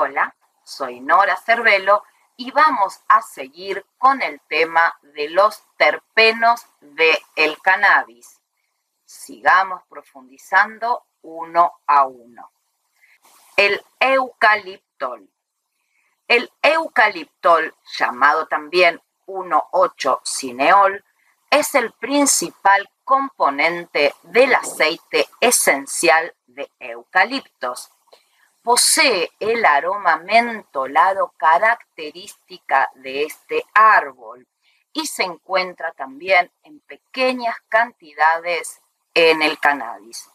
Hola, soy Nora Cervelo y vamos a seguir con el tema de los terpenos del el cannabis. Sigamos profundizando uno a uno. El eucaliptol. El eucaliptol, llamado también 1,8-cineol, es el principal componente del aceite esencial de eucaliptos posee el aroma mentolado característica de este árbol y se encuentra también en pequeñas cantidades en el cannabis.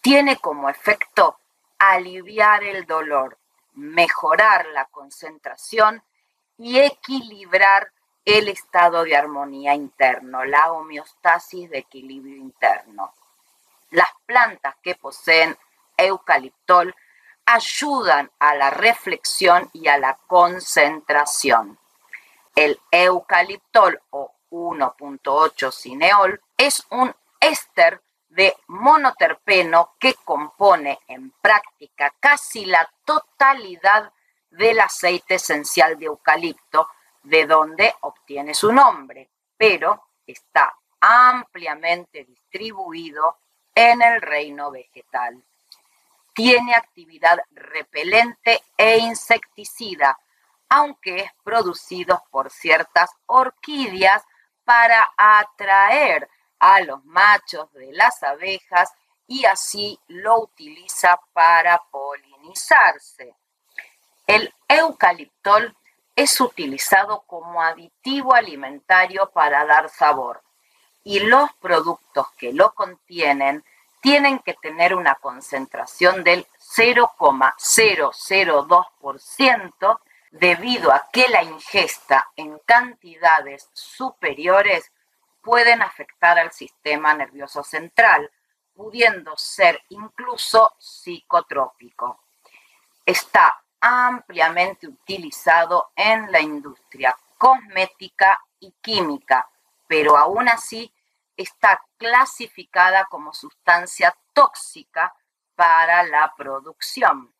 Tiene como efecto aliviar el dolor, mejorar la concentración y equilibrar el estado de armonía interno, la homeostasis de equilibrio interno. Las plantas que poseen eucaliptol ayudan a la reflexión y a la concentración. El eucaliptol o 1.8 cineol es un éster de monoterpeno que compone en práctica casi la totalidad del aceite esencial de eucalipto, de donde obtiene su nombre, pero está ampliamente distribuido en el reino vegetal tiene actividad repelente e insecticida, aunque es producido por ciertas orquídeas para atraer a los machos de las abejas y así lo utiliza para polinizarse. El eucaliptol es utilizado como aditivo alimentario para dar sabor y los productos que lo contienen tienen que tener una concentración del 0,002% debido a que la ingesta en cantidades superiores pueden afectar al sistema nervioso central, pudiendo ser incluso psicotrópico. Está ampliamente utilizado en la industria cosmética y química, pero aún así está clasificada como sustancia tóxica para la producción.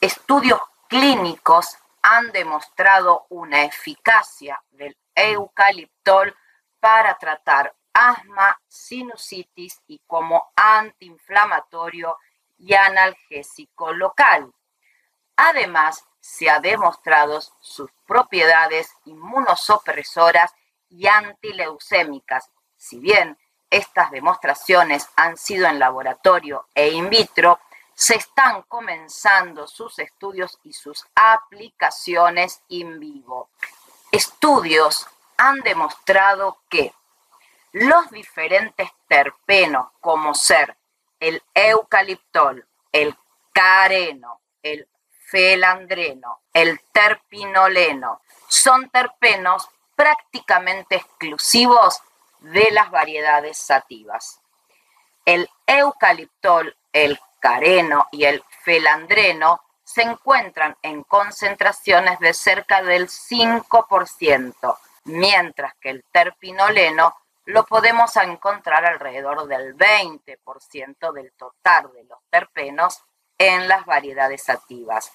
Estudios clínicos han demostrado una eficacia del eucaliptol para tratar asma, sinusitis y como antiinflamatorio y analgésico local. Además, se ha demostrado sus propiedades inmunosopresoras y antileucémicas, si bien estas demostraciones han sido en laboratorio e in vitro, se están comenzando sus estudios y sus aplicaciones in vivo. Estudios han demostrado que los diferentes terpenos, como ser el eucaliptol, el careno, el felandreno, el terpinoleno, son terpenos prácticamente exclusivos de las variedades sativas. El eucaliptol, el careno y el felandreno se encuentran en concentraciones de cerca del 5%, mientras que el terpinoleno lo podemos encontrar alrededor del 20% del total de los terpenos en las variedades sativas,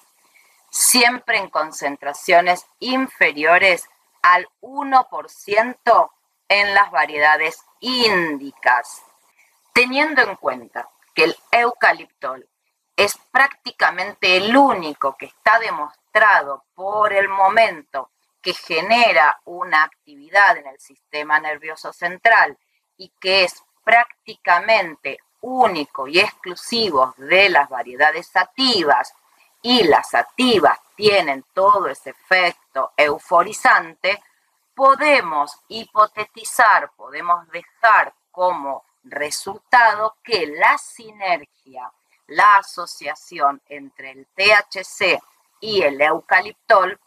siempre en concentraciones inferiores al 1% en las variedades índicas, teniendo en cuenta que el eucaliptol es prácticamente el único que está demostrado por el momento que genera una actividad en el sistema nervioso central y que es prácticamente único y exclusivo de las variedades sativas y las sativas tienen todo ese efecto euforizante, podemos hipotetizar, podemos dejar como resultado que la sinergia, la asociación entre el THC y el eucaliptol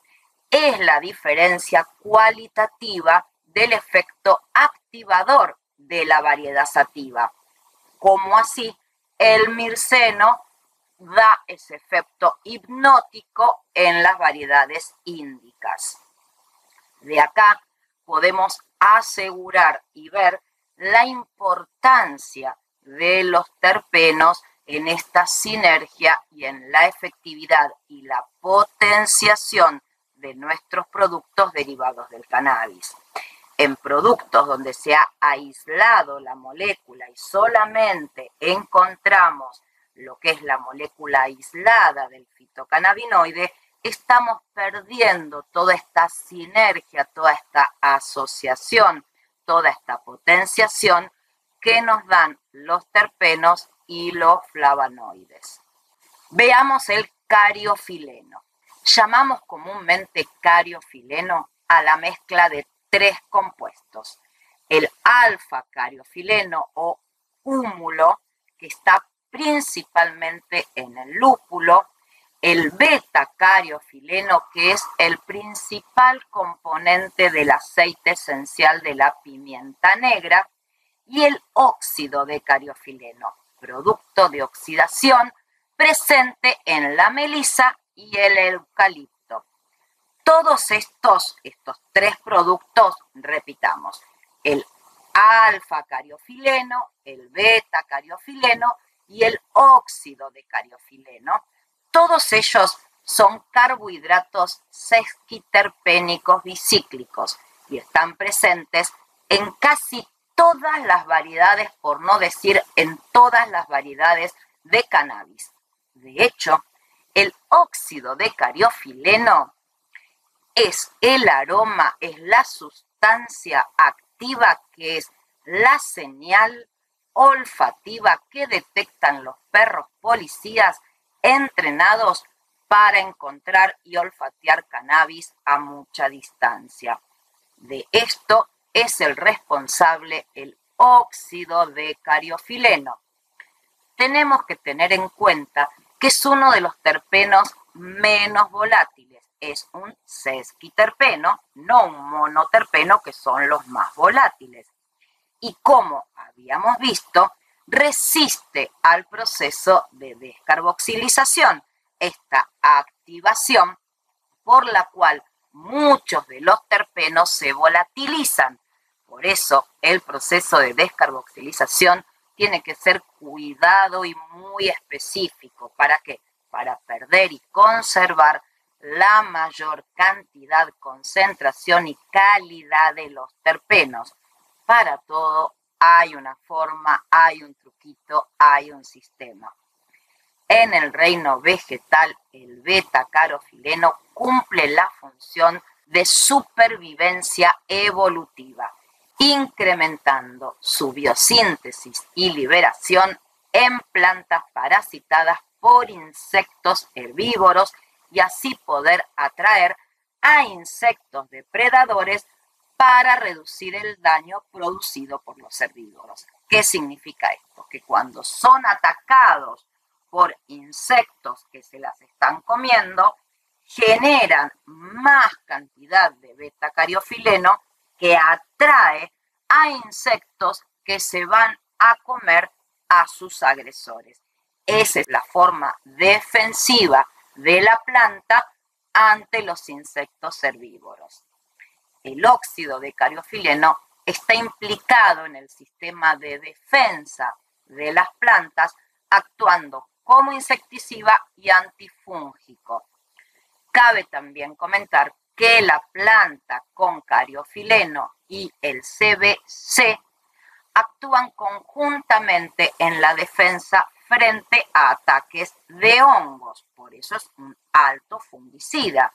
es la diferencia cualitativa del efecto activador de la variedad sativa. Como así, el mirceno da ese efecto hipnótico en las variedades índicas. De acá podemos asegurar y ver la importancia de los terpenos en esta sinergia y en la efectividad y la potenciación de nuestros productos derivados del cannabis. En productos donde se ha aislado la molécula y solamente encontramos lo que es la molécula aislada del fitocannabinoide, estamos perdiendo toda esta sinergia, toda esta asociación, toda esta potenciación que nos dan los terpenos y los flavonoides. Veamos el cariofileno. Llamamos comúnmente cariofileno a la mezcla de tres compuestos. El alfa cariofileno o húmulo, que está principalmente en el lúpulo, el beta cariofileno, que es el principal componente del aceite esencial de la pimienta negra, y el óxido de cariofileno, producto de oxidación presente en la melisa y el eucalipto. Todos estos, estos tres productos, repitamos, el alfa cariofileno, el beta cariofileno y el óxido de cariofileno, todos ellos son carbohidratos sesquiterpénicos bicíclicos y están presentes en casi todas las variedades, por no decir en todas las variedades de cannabis. De hecho, el óxido de cariofileno es el aroma, es la sustancia activa que es la señal olfativa que detectan los perros policías entrenados para encontrar y olfatear cannabis a mucha distancia. De esto es el responsable el óxido de cariofileno. Tenemos que tener en cuenta que es uno de los terpenos menos volátiles. Es un sesquiterpeno, no un monoterpeno, que son los más volátiles. Y como habíamos visto, resiste al proceso de descarboxilización, esta activación por la cual muchos de los terpenos se volatilizan. Por eso el proceso de descarboxilización tiene que ser cuidado y muy específico. ¿Para qué? Para perder y conservar la mayor cantidad, concentración y calidad de los terpenos. Para todo hay una forma, hay un truquito, hay un sistema. En el reino vegetal, el beta-carofileno cumple la función de supervivencia evolutiva, incrementando su biosíntesis y liberación en plantas parasitadas por insectos herbívoros y así poder atraer a insectos depredadores para reducir el daño producido por los herbívoros. ¿Qué significa esto? Que cuando son atacados por insectos que se las están comiendo, generan más cantidad de beta-cariofileno que atrae a insectos que se van a comer a sus agresores. Esa es la forma defensiva de la planta ante los insectos herbívoros. El óxido de cariofileno está implicado en el sistema de defensa de las plantas, actuando como insecticida y antifúngico. Cabe también comentar que la planta con cariofileno y el CBC actúan conjuntamente en la defensa frente a ataques de hongos, por eso es un alto fungicida.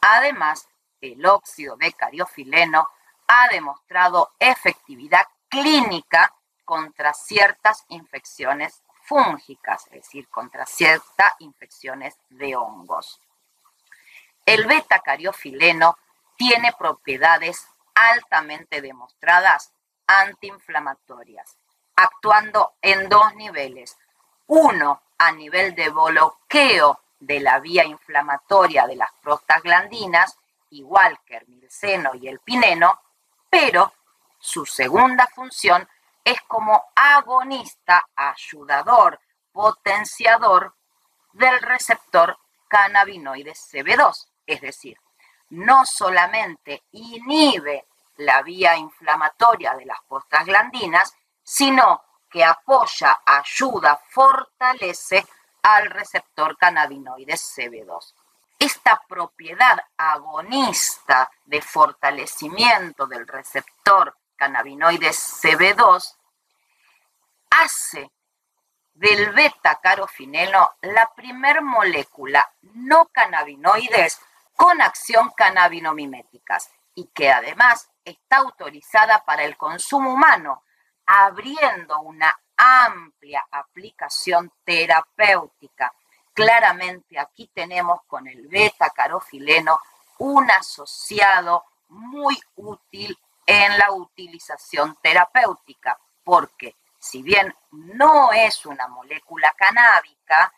Además, el óxido de cariofileno ha demostrado efectividad clínica contra ciertas infecciones fúngicas, es decir, contra ciertas infecciones de hongos. El beta-cariofileno tiene propiedades altamente demostradas antiinflamatorias, actuando en dos niveles. Uno, a nivel de bloqueo de la vía inflamatoria de las prostaglandinas, igual que el milceno y el pineno, pero su segunda función es como agonista, ayudador, potenciador del receptor cannabinoide CB2. Es decir, no solamente inhibe la vía inflamatoria de las glandinas, sino que apoya, ayuda, fortalece al receptor cannabinoide CB2. Esta propiedad agonista de fortalecimiento del receptor cannabinoide CB2 hace del beta-carofineno la primer molécula no cannabinoides con acción cannabinomiméticas y que además está autorizada para el consumo humano, abriendo una amplia aplicación terapéutica. Claramente aquí tenemos con el beta-carofileno un asociado muy útil en la utilización terapéutica, porque si bien no es una molécula canábica,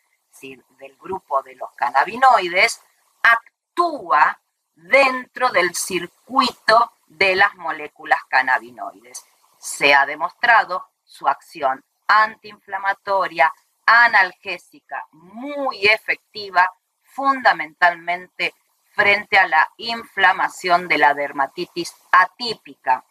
del grupo de los cannabinoides, actúa dentro del circuito de las moléculas cannabinoides. Se ha demostrado su acción antiinflamatoria, analgésica, muy efectiva, fundamentalmente frente a la inflamación de la dermatitis atípica.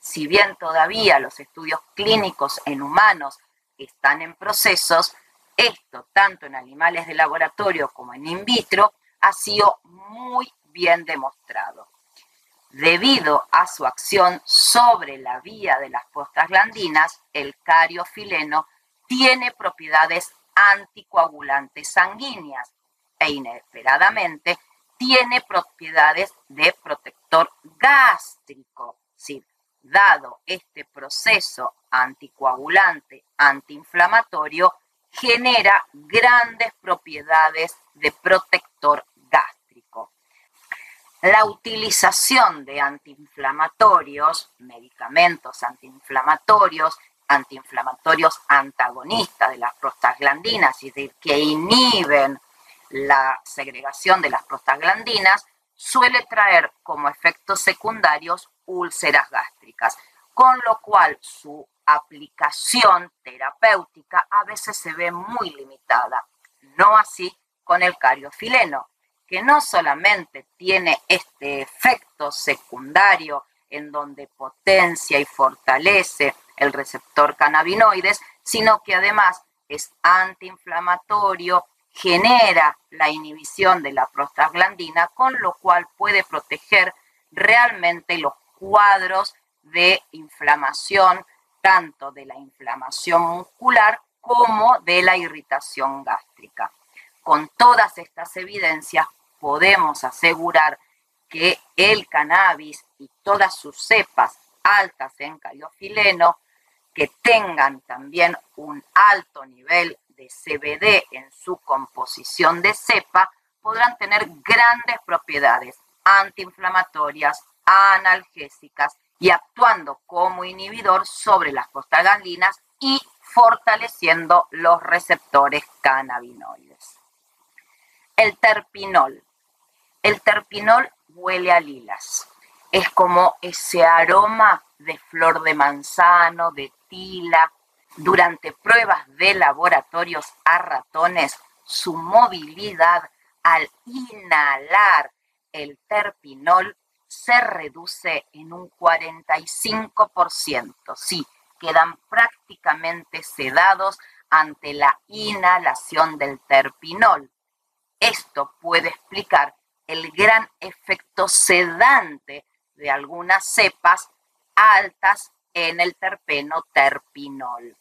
Si bien todavía los estudios clínicos en humanos están en procesos, esto tanto en animales de laboratorio como en in vitro ha sido muy bien demostrado. Debido a su acción sobre la vía de las prostaglandinas, el cariofileno tiene propiedades anticoagulantes sanguíneas e inesperadamente tiene propiedades de protector gástrico. Sí, dado este proceso anticoagulante, antiinflamatorio, genera grandes propiedades de protector la utilización de antiinflamatorios, medicamentos antiinflamatorios, antiinflamatorios antagonistas de las prostaglandinas, es decir, que inhiben la segregación de las prostaglandinas, suele traer como efectos secundarios úlceras gástricas, con lo cual su aplicación terapéutica a veces se ve muy limitada. No así con el cariofileno, que no solamente tiene este efecto secundario en donde potencia y fortalece el receptor cannabinoides, sino que además es antiinflamatorio, genera la inhibición de la prostaglandina, con lo cual puede proteger realmente los cuadros de inflamación, tanto de la inflamación muscular como de la irritación gástrica. Con todas estas evidencias podemos asegurar que el cannabis y todas sus cepas altas en caliofileno, que tengan también un alto nivel de CBD en su composición de cepa, podrán tener grandes propiedades antiinflamatorias, analgésicas y actuando como inhibidor sobre las prostaglandinas y fortaleciendo los receptores cannabinoides. El terpinol el terpinol huele a lilas. Es como ese aroma de flor de manzano, de tila. Durante pruebas de laboratorios a ratones, su movilidad al inhalar el terpinol se reduce en un 45%. Sí, quedan prácticamente sedados ante la inhalación del terpinol. Esto puede explicar el gran efecto sedante de algunas cepas altas en el terpeno terpinol.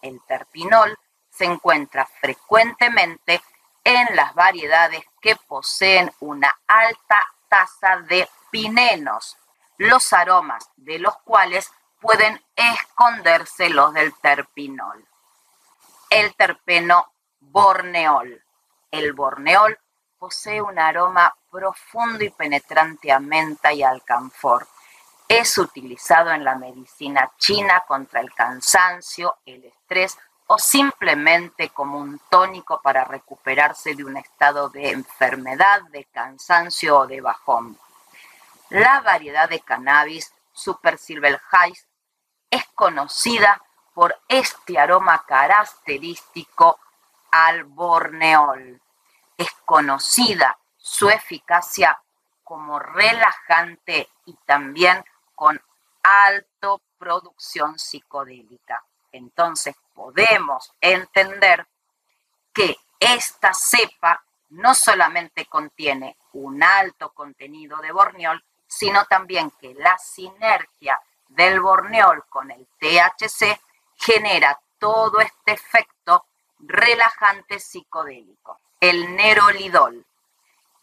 El terpinol se encuentra frecuentemente en las variedades que poseen una alta tasa de pinenos, los aromas de los cuales pueden esconderse los del terpinol. El terpeno borneol. El borneol posee un aroma profundo y penetrante a menta y alcanfor. Es utilizado en la medicina china contra el cansancio, el estrés o simplemente como un tónico para recuperarse de un estado de enfermedad, de cansancio o de bajón. La variedad de cannabis Super Silver Highs es conocida por este aroma característico al borneol es conocida su eficacia como relajante y también con alto producción psicodélica. entonces podemos entender que esta cepa no solamente contiene un alto contenido de borneol, sino también que la sinergia del borneol con el THC genera todo este efecto relajante psicodélico. El nerolidol.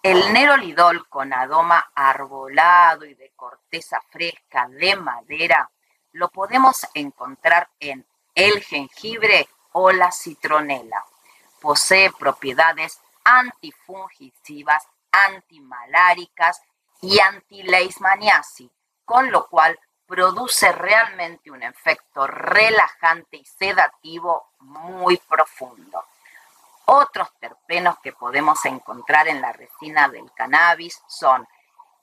El nerolidol con aroma arbolado y de corteza fresca de madera lo podemos encontrar en el jengibre o la citronela. Posee propiedades antifungitivas, antimaláricas y antileishmaniasi, con lo cual produce realmente un efecto relajante y sedativo muy profundo. Otros terpenos que podemos encontrar en la resina del cannabis son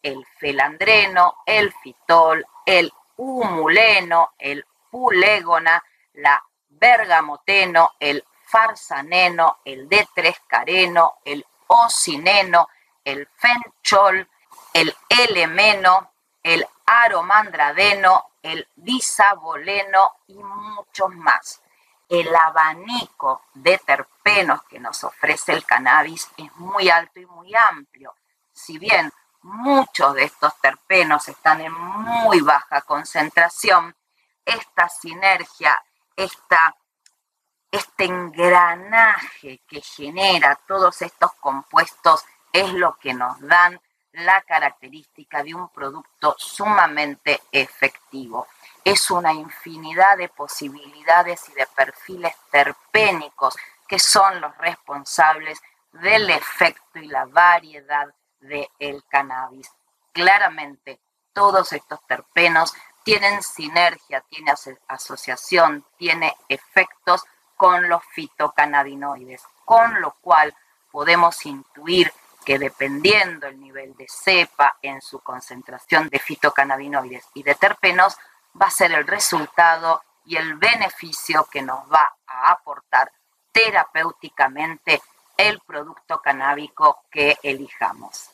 el felandreno, el fitol, el humuleno, el pulegona, la bergamoteno, el farsaneno, el d3-careno, el ocineno, el fenchol, el elemeno, el aromandradeno, el bisaboleno y muchos más. El abanico de terpenos que nos ofrece el cannabis es muy alto y muy amplio. Si bien muchos de estos terpenos están en muy baja concentración, esta sinergia, esta, este engranaje que genera todos estos compuestos es lo que nos dan la característica de un producto sumamente efectivo. Es una infinidad de posibilidades y de perfiles terpénicos que son los responsables del efecto y la variedad del cannabis. Claramente, todos estos terpenos tienen sinergia, tienen asociación, tiene efectos con los fitocannabinoides, con lo cual podemos intuir que dependiendo el nivel de cepa en su concentración de fitocannabinoides y de terpenos, va a ser el resultado y el beneficio que nos va a aportar terapéuticamente el producto canábico que elijamos.